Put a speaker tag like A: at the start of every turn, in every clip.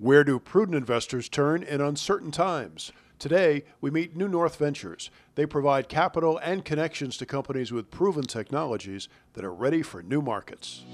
A: Where do prudent investors turn in uncertain times? Today, we meet New North Ventures. They provide capital and connections to companies with proven technologies that are ready for new markets.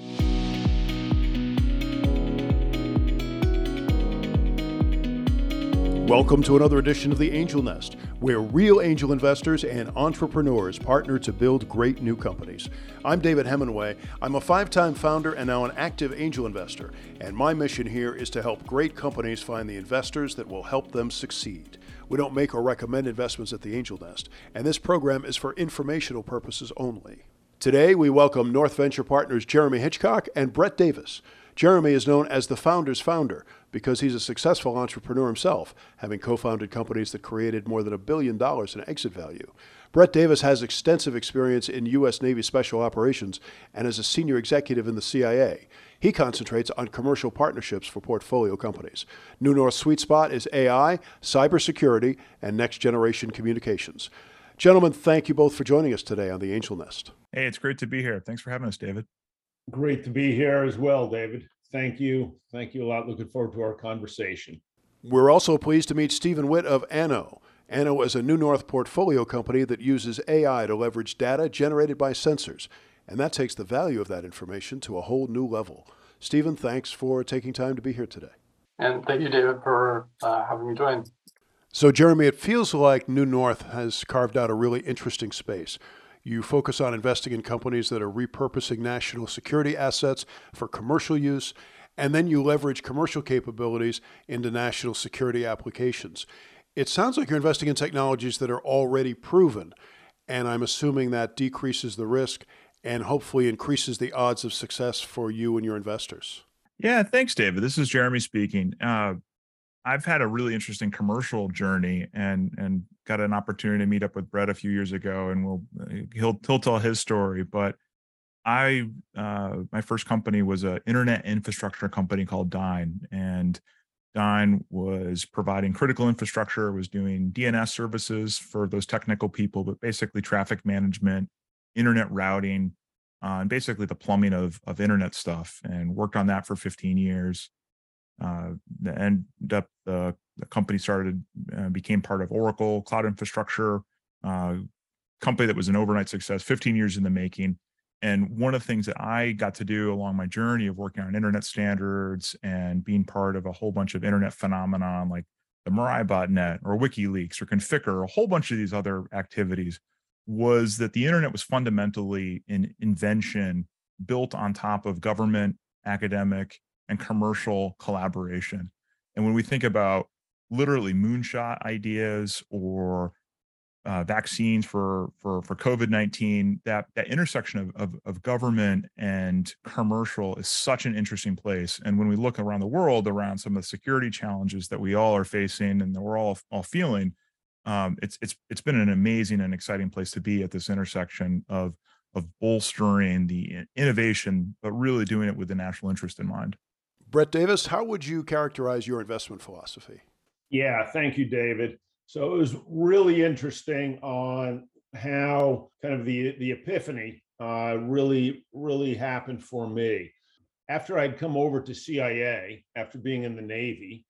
A: Welcome to another edition of the Angel Nest, where real angel investors and entrepreneurs partner to build great new companies. I'm David Hemenway. I'm a five time founder and now an active angel investor, and my mission here is to help great companies find the investors that will help them succeed. We don't make or recommend investments at the Angel Nest, and this program is for informational purposes only. Today, we welcome North Venture partners Jeremy Hitchcock and Brett Davis. Jeremy is known as the founder's founder because he's a successful entrepreneur himself, having co founded companies that created more than a billion dollars in exit value. Brett Davis has extensive experience in U.S. Navy Special Operations and is a senior executive in the CIA. He concentrates on commercial partnerships for portfolio companies. New North's sweet spot is AI, cybersecurity, and next generation communications. Gentlemen, thank you both for joining us today on the Angel Nest.
B: Hey, it's great to be here. Thanks for having us, David.
C: Great to be here as well, David. Thank you. Thank you a lot. Looking forward to our conversation.
A: We're also pleased to meet Steven Witt of Anno. Anno is a New North portfolio company that uses AI to leverage data generated by sensors, and that takes the value of that information to a whole new level. Steven, thanks for taking time to be here today.
D: And thank you, David, for uh, having me join.
A: So, Jeremy, it feels like New North has carved out a really interesting space. You focus on investing in companies that are repurposing national security assets for commercial use, and then you leverage commercial capabilities into national security applications. It sounds like you're investing in technologies that are already proven, and I'm assuming that decreases the risk and hopefully increases the odds of success for you and your investors.
B: Yeah, thanks, David. This is Jeremy speaking. Uh, I've had a really interesting commercial journey and and got an opportunity to meet up with Brett a few years ago, and we'll he'll he'll tell his story. But I uh, my first company was an internet infrastructure company called Dyn, and Dyn was providing critical infrastructure, was doing DNS services for those technical people, but basically traffic management, internet routing, uh, and basically the plumbing of of internet stuff. And worked on that for 15 years uh, end up the, the company started uh, became part of Oracle Cloud Infrastructure, uh, company that was an overnight success, 15 years in the making. And one of the things that I got to do along my journey of working on internet standards and being part of a whole bunch of internet phenomenon like the Mirai botnet or WikiLeaks or Conficker, a whole bunch of these other activities, was that the internet was fundamentally an invention built on top of government, academic, and commercial collaboration. And when we think about literally moonshot ideas or uh, vaccines for for for COVID nineteen, that that intersection of, of, of government and commercial is such an interesting place. And when we look around the world, around some of the security challenges that we all are facing and that we're all all feeling, um, it's it's it's been an amazing and exciting place to be at this intersection of of bolstering the innovation, but really doing it with the national interest in mind.
A: Brett Davis, how would you characterize your investment philosophy?
C: Yeah, thank you, David. So it was really interesting on how kind of the the epiphany uh, really really happened for me after I'd come over to CIA after being in the Navy.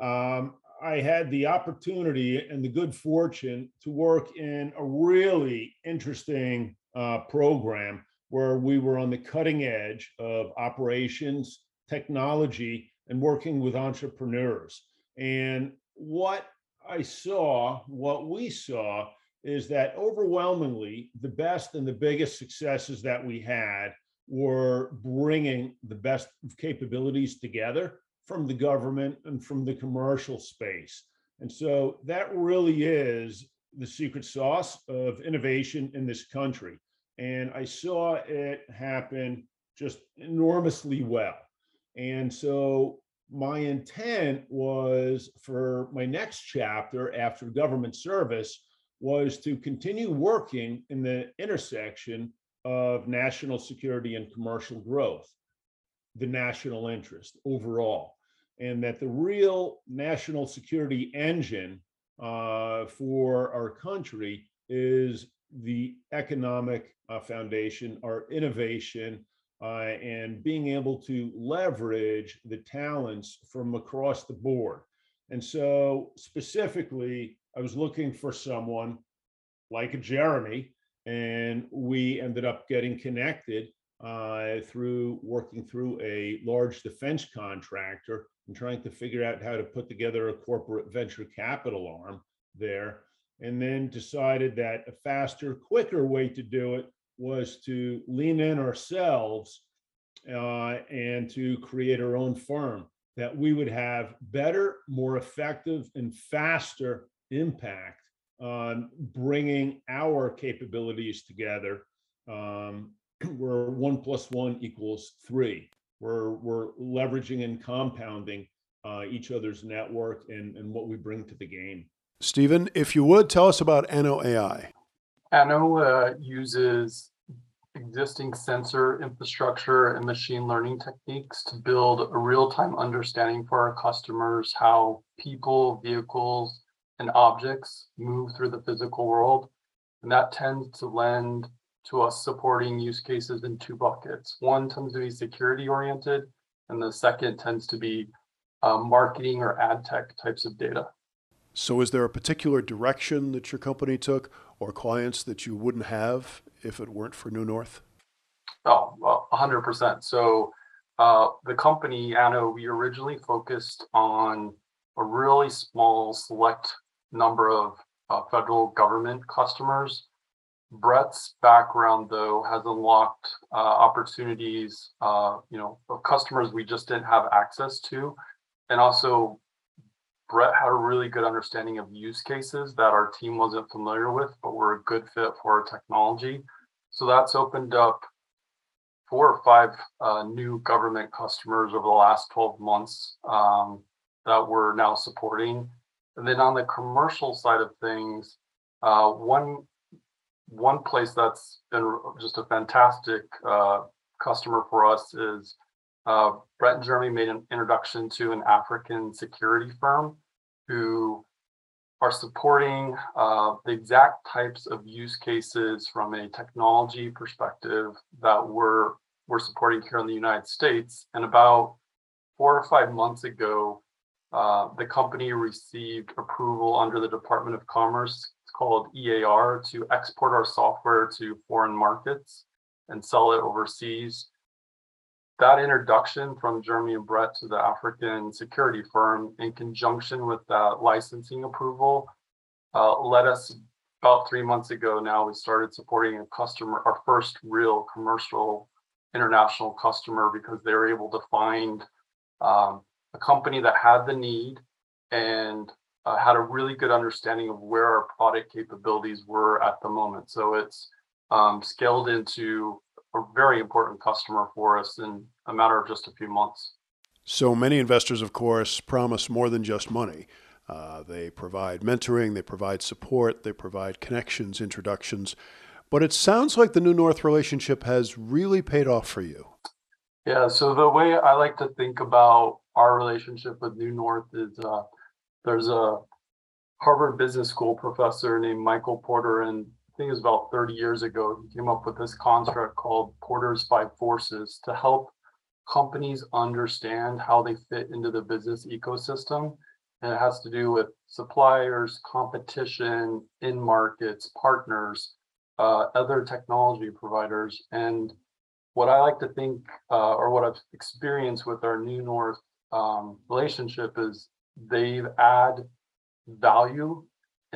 C: Um, I had the opportunity and the good fortune to work in a really interesting uh, program where we were on the cutting edge of operations technology and working with entrepreneurs. And what I saw, what we saw, is that overwhelmingly the best and the biggest successes that we had were bringing the best capabilities together from the government and from the commercial space. And so that really is the secret sauce of innovation in this country. And I saw it happen just enormously well. And so my intent was for my next chapter after government service was to continue working in the intersection of national security and commercial growth, the national interest overall, and that the real national security engine uh, for our country is the economic uh, foundation, our innovation, uh, and being able to leverage the talents from across the board. And so, specifically, I was looking for someone like Jeremy, and we ended up getting connected uh, through working through a large defense contractor and trying to figure out how to put together a corporate venture capital arm there. And then decided that a faster, quicker way to do it was to lean in ourselves uh, and to create our own firm that we would have better, more effective, and faster impact on bringing our capabilities together. Um, where one plus one equals three. We're, we're leveraging and compounding uh, each other's network and, and what we bring to the game.
A: Steven, if you would tell us about Anno
D: Anno uh, uses existing sensor infrastructure and machine learning techniques to build a real-time understanding for our customers how people, vehicles, and objects move through the physical world. And that tends to lend to us supporting use cases in two buckets. One tends to be security oriented, and the second tends to be uh, marketing or ad tech types of data.
A: So, is there a particular direction that your company took or clients that you wouldn't have if it weren't for New North?
D: Oh, well, 100%. So, uh, the company, Anno, we originally focused on a really small, select number of uh, federal government customers. Brett's background, though, has unlocked uh, opportunities, uh, you know, of customers we just didn't have access to, and also Brett had a really good understanding of use cases that our team wasn't familiar with, but were a good fit for our technology. So that's opened up four or five uh, new government customers over the last 12 months um, that we're now supporting. And then on the commercial side of things, uh, one one place that's been just a fantastic uh, customer for us is uh, Brett and Jeremy made an introduction to an African security firm who are supporting uh, the exact types of use cases from a technology perspective that we're we're supporting here in the United States. And about four or five months ago, uh, the company received approval under the Department of Commerce. It's called EAR to export our software to foreign markets and sell it overseas that introduction from Jeremy and Brett to the African security firm in conjunction with that licensing approval uh, led us about three months ago. Now we started supporting a customer our first real commercial international customer because they were able to find um, a company that had the need and uh, had a really good understanding of where our product capabilities were at the moment. So it's um, scaled into a very important customer for us in a matter of just a few months.
A: So many investors, of course, promise more than just money. Uh, they provide mentoring, they provide support, they provide connections, introductions. But it sounds like the New North relationship has really paid off for you.
D: Yeah, so the way I like to think about our relationship with New North is uh, there's a Harvard Business School professor named Michael Porter, and think it was about 30 years ago, he came up with this construct called Porter's Five Forces to help companies understand how they fit into the business ecosystem. And it has to do with suppliers, competition, in markets, partners, uh, other technology providers. And what I like to think, uh, or what I've experienced with our New North um, relationship is they've add value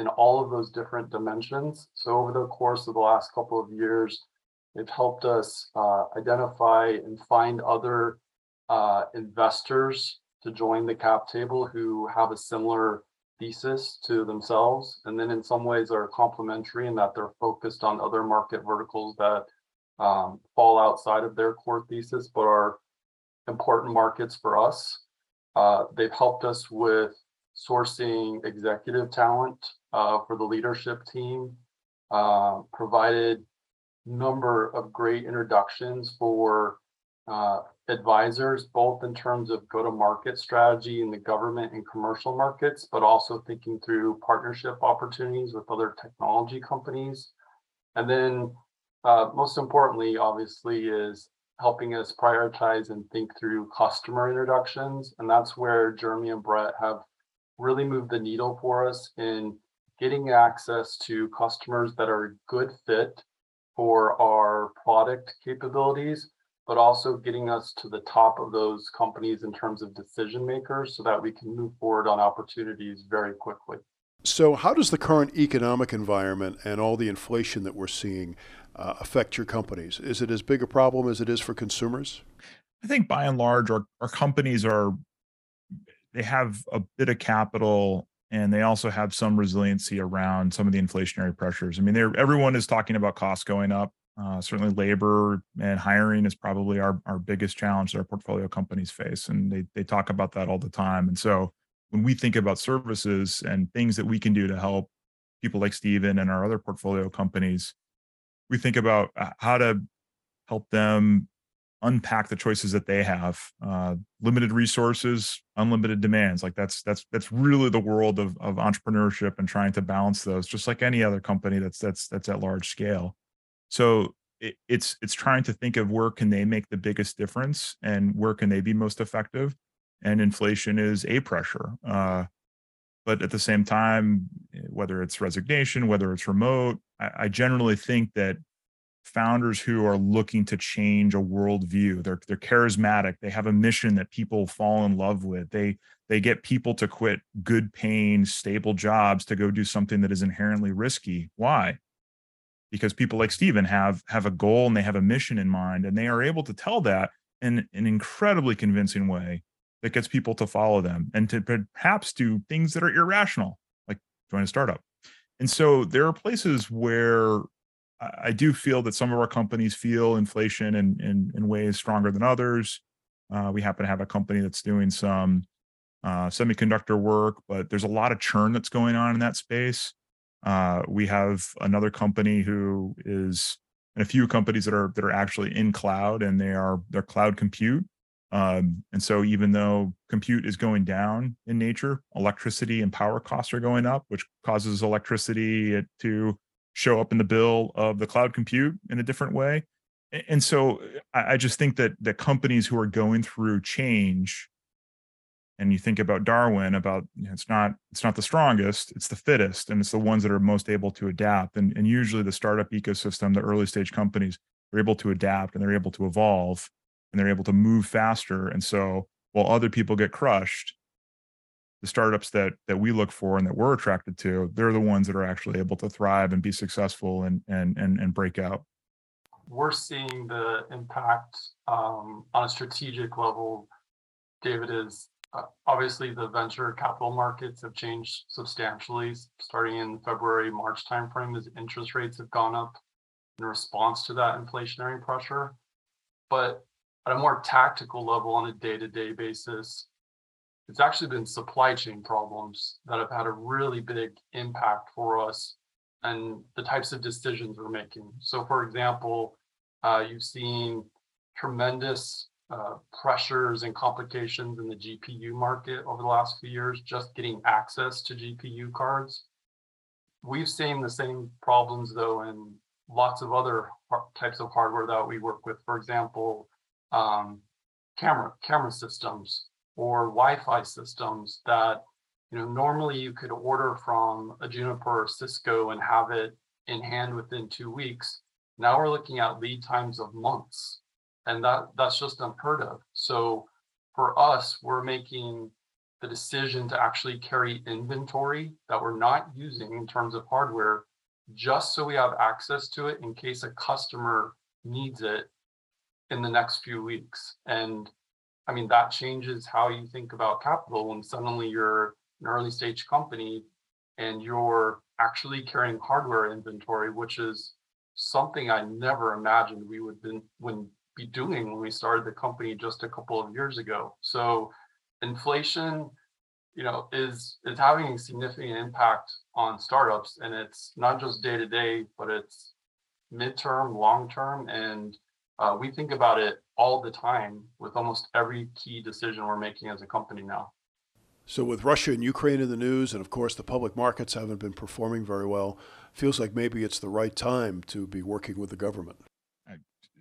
D: in all of those different dimensions. So over the course of the last couple of years, they've helped us uh, identify and find other uh, investors to join the cap table who have a similar thesis to themselves. And then in some ways are complementary in that they're focused on other market verticals that um, fall outside of their core thesis, but are important markets for us. Uh, they've helped us with sourcing executive talent uh, for the leadership team, uh, provided number of great introductions for uh, advisors, both in terms of go-to-market strategy in the government and commercial markets, but also thinking through partnership opportunities with other technology companies. And then uh, most importantly, obviously, is helping us prioritize and think through customer introductions. And that's where Jeremy and Brett have really moved the needle for us in getting access to customers that are a good fit for our product capabilities, but also getting us to the top of those companies in terms of decision makers so that we can move forward on opportunities very quickly.
A: So, how does the current economic environment and all the inflation that we're seeing uh, affect your companies? Is it as big a problem as it is for consumers?
B: I think by and large, our, our companies are, they have a bit of capital and they also have some resiliency around some of the inflationary pressures. I mean, everyone is talking about costs going up. Uh, certainly, labor and hiring is probably our, our biggest challenge that our portfolio companies face, and they they talk about that all the time. And so, when we think about services and things that we can do to help people like Steven and our other portfolio companies, we think about uh, how to help them unpack the choices that they have uh, limited resources unlimited demands like that's that's that's really the world of, of entrepreneurship and trying to balance those just like any other company that's that's that's at large scale so it, it's it's trying to think of where can they make the biggest difference and where can they be most effective and inflation is a pressure. Uh, but at the same time, whether it's resignation, whether it's remote, I, I generally think that founders who are looking to change a worldview, they're they're charismatic, they have a mission that people fall in love with. They they get people to quit good paying, stable jobs to go do something that is inherently risky. Why? Because people like Steven have have a goal and they have a mission in mind, and they are able to tell that in an incredibly convincing way that gets people to follow them and to perhaps do things that are irrational, like join a startup. And so there are places where I do feel that some of our companies feel inflation in, in, in ways stronger than others. Uh, we happen to have a company that's doing some uh, semiconductor work, but there's a lot of churn that's going on in that space. Uh, we have another company who is, and a few companies that are that are actually in cloud, and they are they're cloud compute, um, and so, even though compute is going down in nature, electricity and power costs are going up, which causes electricity to show up in the bill of the cloud compute in a different way. And so, I just think that that companies who are going through change, and you think about Darwin, about you know, it's not it's not the strongest, it's the fittest, and it's the ones that are most able to adapt. And, and usually, the startup ecosystem, the early stage companies, are able to adapt and they're able to evolve and they're able to move faster. And so while other people get crushed, the startups that that we look for and that we're attracted to, they're the ones that are actually able to thrive and be successful and and and, and break out.
D: We're seeing the impact um, on a strategic level. David is uh, obviously the venture capital markets have changed substantially starting in February March timeframe as interest rates have gone up in response to that inflationary pressure. But at a more tactical level on a day-to-day basis, it's actually been supply chain problems that have had a really big impact for us and the types of decisions we're making. So, for example, uh, you've seen tremendous uh, pressures and complications in the GPU market over the last few years, just getting access to GPU cards. We've seen the same problems though in lots of other types of hardware that we work with. For example, um, camera camera systems or Wi-Fi systems that you know normally you could order from a Juniper or Cisco and have it in hand within two weeks. Now we're looking at lead times of months, and that that's just unheard of. So for us, we're making the decision to actually carry inventory that we're not using in terms of hardware, just so we have access to it in case a customer needs it in the next few weeks. And I mean, that changes how you think about capital when suddenly you're an early stage company and you're actually carrying hardware inventory, which is something I never imagined we would been, when be doing when we started the company just a couple of years ago. So inflation, you know, is is having a significant impact on startups, and it's not just day to day, but it's midterm, long term, and uh, we think about it all the time with almost every key decision we're making as a company now.
A: So, with Russia and Ukraine in the news, and of course the public markets haven't been performing very well, feels like maybe it's the right time to be working with the government.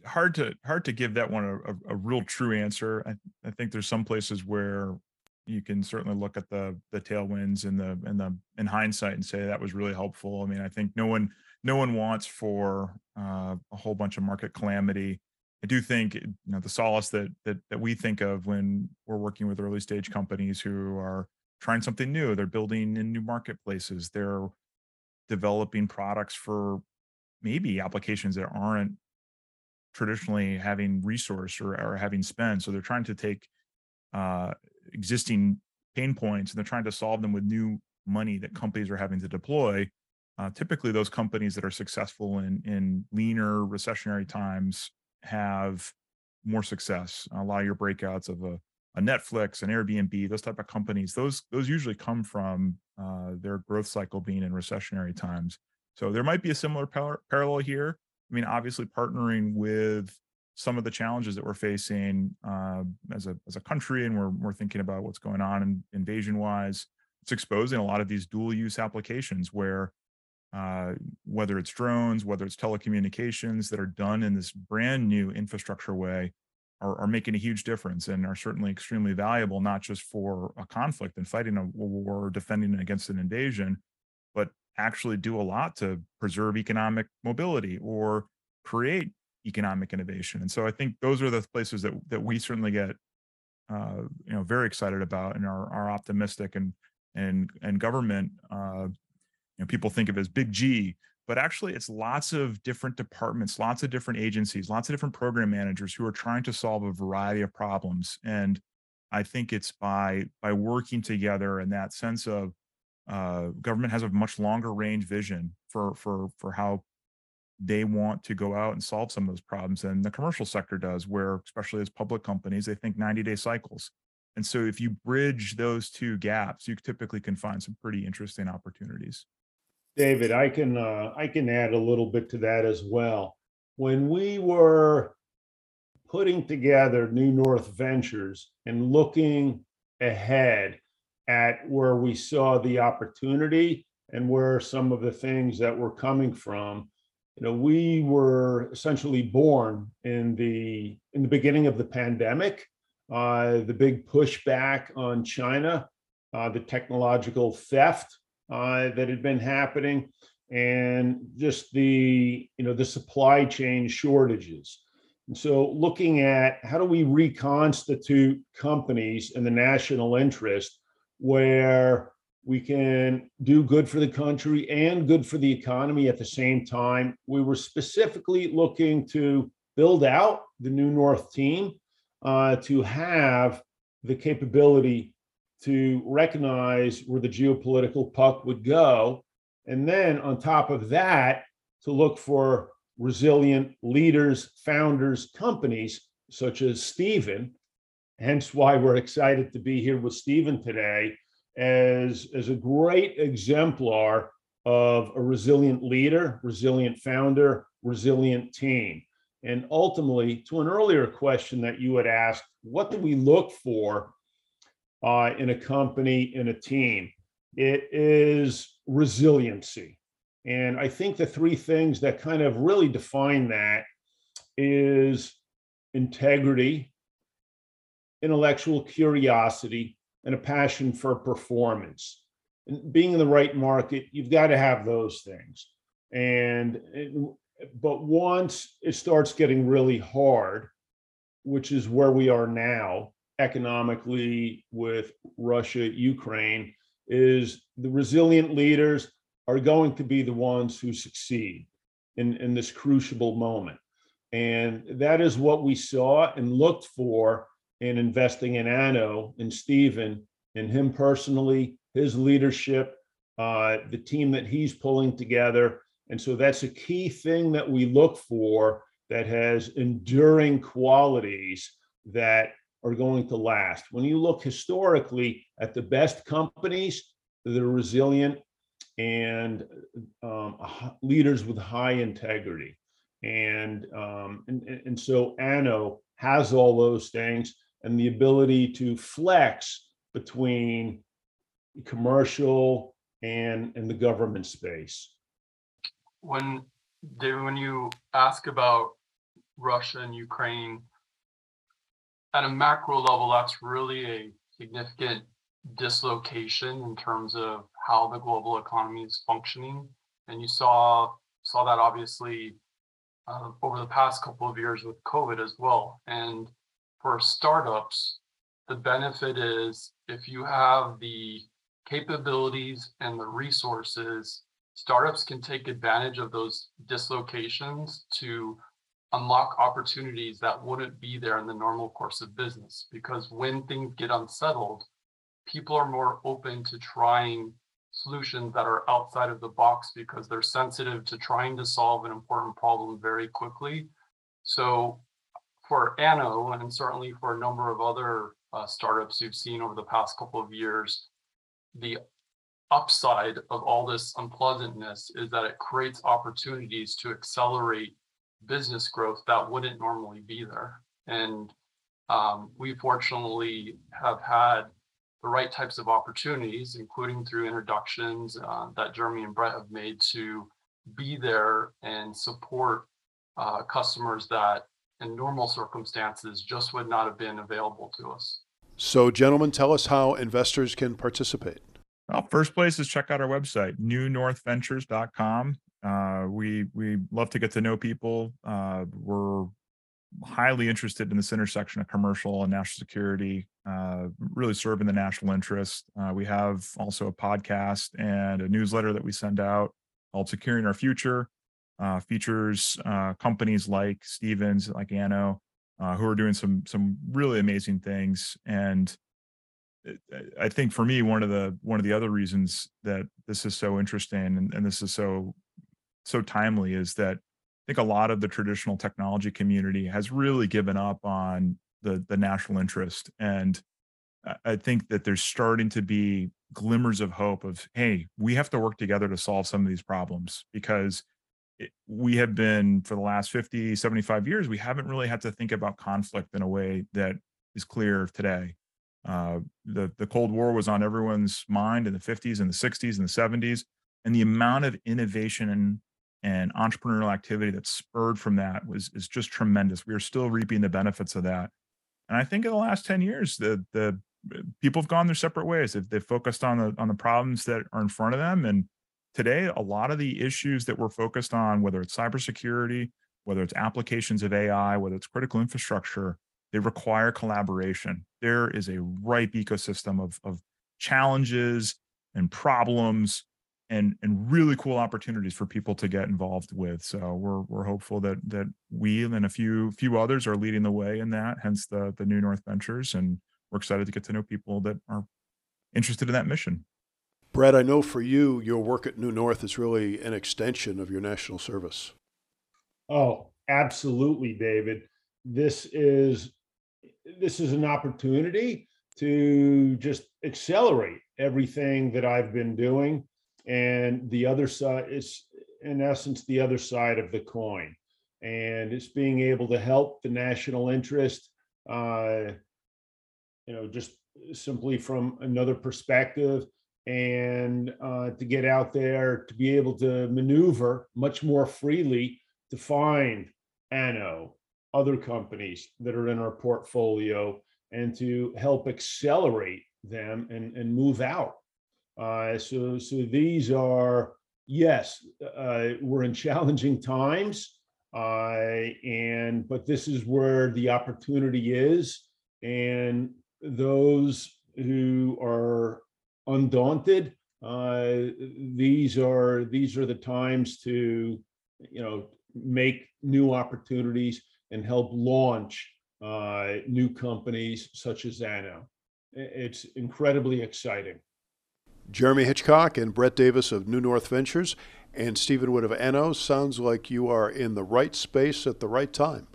B: hard to hard to give that one a, a, a real true answer. I, I think there's some places where you can certainly look at the the tailwinds and the and the in hindsight and say that was really helpful. I mean, I think no one no one wants for uh, a whole bunch of market calamity. I do think you know the solace that that that we think of when we're working with early stage companies who are trying something new. They're building in new marketplaces. They're developing products for maybe applications that aren't traditionally having resource or, or having spend. So they're trying to take uh, existing pain points and they're trying to solve them with new money that companies are having to deploy. Uh, typically, those companies that are successful in in leaner recessionary times have more success. A lot of your breakouts of a, a Netflix, an Airbnb, those type of companies, those those usually come from uh, their growth cycle being in recessionary times. So there might be a similar par- parallel here. I mean, obviously, partnering with some of the challenges that we're facing uh, as a as a country, and we're we're thinking about what's going on in, invasion wise. It's exposing a lot of these dual use applications where uh, whether it's drones, whether it's telecommunications that are done in this brand new infrastructure way, are, are, making a huge difference and are certainly extremely valuable, not just for a conflict and fighting a war, defending against an invasion, but actually do a lot to preserve economic mobility or create economic innovation. And so I think those are the places that that we certainly get uh, you know very excited about and are, are optimistic and and and government uh, know people think of as big G, but actually it's lots of different departments, lots of different agencies, lots of different program managers who are trying to solve a variety of problems. And I think it's by by working together and that sense of uh, government has a much longer range vision for for for how they want to go out and solve some of those problems than the commercial sector does where especially as public companies they think 90 day cycles and so if you bridge those two gaps you typically can find some pretty interesting opportunities
C: david i can uh, i can add a little bit to that as well. When we were putting together new north ventures and looking ahead at where we saw the opportunity and where some of the things that were coming from you know we were essentially born in the in the beginning of the pandemic uh, the big pushback on china uh, the technological theft uh, that had been happening and just the you know the supply chain shortages and so looking at how do we reconstitute companies in the national interest where we can do good for the country and good for the economy at the same time. We were specifically looking to build out the New North team uh, to have the capability to recognize where the geopolitical puck would go. And then on top of that, to look for resilient leaders, founders, companies such as Steven, hence why we're excited to be here with Steven today as, as a great exemplar of a resilient leader, resilient founder, resilient team. And ultimately, to an earlier question that you had asked, what do we look for uh, in a company, in a team? It is resiliency. And I think the three things that kind of really define that is integrity, intellectual curiosity, and a passion for performance. And being in the right market, you've got to have those things. And but once it starts getting really hard, which is where we are now economically with Russia, Ukraine, is the resilient leaders are going to be the ones who succeed in, in this crucible moment. And that is what we saw and looked for in investing in Anno and Steven and him personally, his leadership, uh, the team that he's pulling together. And so that's a key thing that we look for that has enduring qualities that are going to last. When you look historically at the best companies they're resilient and um, leaders with high integrity. And, um, and, and so Anno has all those things and the ability to flex between commercial and and the government space.
D: When David, when you ask about Russia and Ukraine. At a macro level, that's really a significant dislocation in terms of how the global economy is functioning. And you saw saw that obviously uh, over the past couple of years with COVID as well. And for startups, the benefit is if you have the capabilities and the resources, startups can take advantage of those dislocations to unlock opportunities that wouldn't be there in the normal course of business. Because when things get unsettled, people are more open to trying solutions that are outside of the box because they're sensitive to trying to solve an important problem very quickly. So for Anno, and certainly for a number of other uh, startups you've seen over the past couple of years, the upside of all this unpleasantness is that it creates opportunities to accelerate business growth that wouldn't normally be there. And um, we fortunately have had the right types of opportunities, including through introductions uh, that Jeremy and Brett have made to be there and support uh, customers that in normal circumstances just would not have been available to us.
A: So, gentlemen, tell us how investors can participate.
B: Well, first place is check out our website, newnorthventures.com. Uh, we we love to get to know people. Uh, we're highly interested in this intersection of commercial and national security, uh, really serving the national interest. Uh, we have also a podcast and a newsletter that we send out called Securing Our Future. Uh, features uh, companies like Stevens, like Anno, who are doing some some really amazing things. And I think for me, one of the one of the other reasons that this is so interesting and, and this is so so timely is that I think a lot of the traditional technology community has really given up on the the national interest, and I think that there's starting to be glimmers of hope of hey, we have to work together to solve some of these problems because it, we have been for the last 50 75 years we haven't really had to think about conflict in a way that is clear today. Uh, the the cold war was on everyone's mind in the 50s and the 60s and the 70s and the amount of innovation and and entrepreneurial activity that spurred from that was is just tremendous. We are still reaping the benefits of that. And I think in the last 10 years, the the uh, people have gone their separate ways. They've, they've focused on the on the problems that are in front of them. And today, a lot of the issues that we're focused on, whether it's cybersecurity, whether it's applications of AI, whether it's critical infrastructure, they require collaboration. There is a ripe ecosystem of, of challenges and problems and and really cool opportunities for people to get involved with. So we're we're hopeful that that we and a few few others are leading the way in that. Hence the the New North Ventures, and we're excited to get to know people that are interested in that mission.
A: Brett, I know for you, your work at New North is really an extension of your national service.
C: Oh, absolutely, David. This is this is an opportunity to just accelerate everything that I've been doing and the other side is in essence the other side of the coin. And it's being able to help the national interest uh, you know just simply from another perspective and uh, to get out there to be able to maneuver much more freely to find Anno other companies that are in our portfolio and to help accelerate them and, and move out uh, so, so these are yes, uh, we're in challenging times, uh, and but this is where the opportunity is, and those who are undaunted, uh, these are these are the times to you know make new opportunities and help launch uh, new companies such as Anno. It's incredibly exciting.
A: Jeremy Hitchcock and Brett Davis of New North Ventures and Steven Witt of Anno. Sounds like you are in the right space at the right time.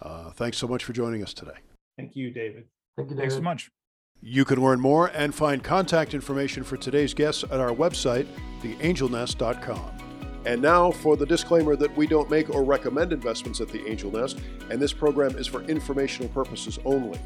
A: Uh, thanks so much for joining us today.
C: Thank you, David.
D: Thank you, David.
B: Thanks so much.
A: You can learn more and find contact information for today's guests at our website, theangelnest.com. And now for the disclaimer that we don't make or recommend investments at the Angel Nest, and this program is for informational purposes only.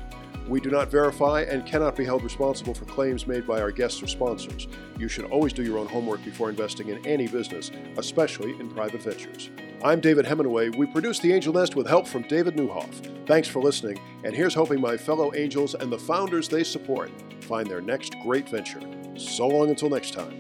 A: We do not verify and cannot be held responsible for claims made by our guests or sponsors. You should always do your own homework before investing in any business, especially in private ventures. I'm David Hemenway. We produce The Angel Nest with help from David Neuhoff. Thanks for listening, and here's hoping my fellow angels and the founders they support find their next great venture. So long until next time.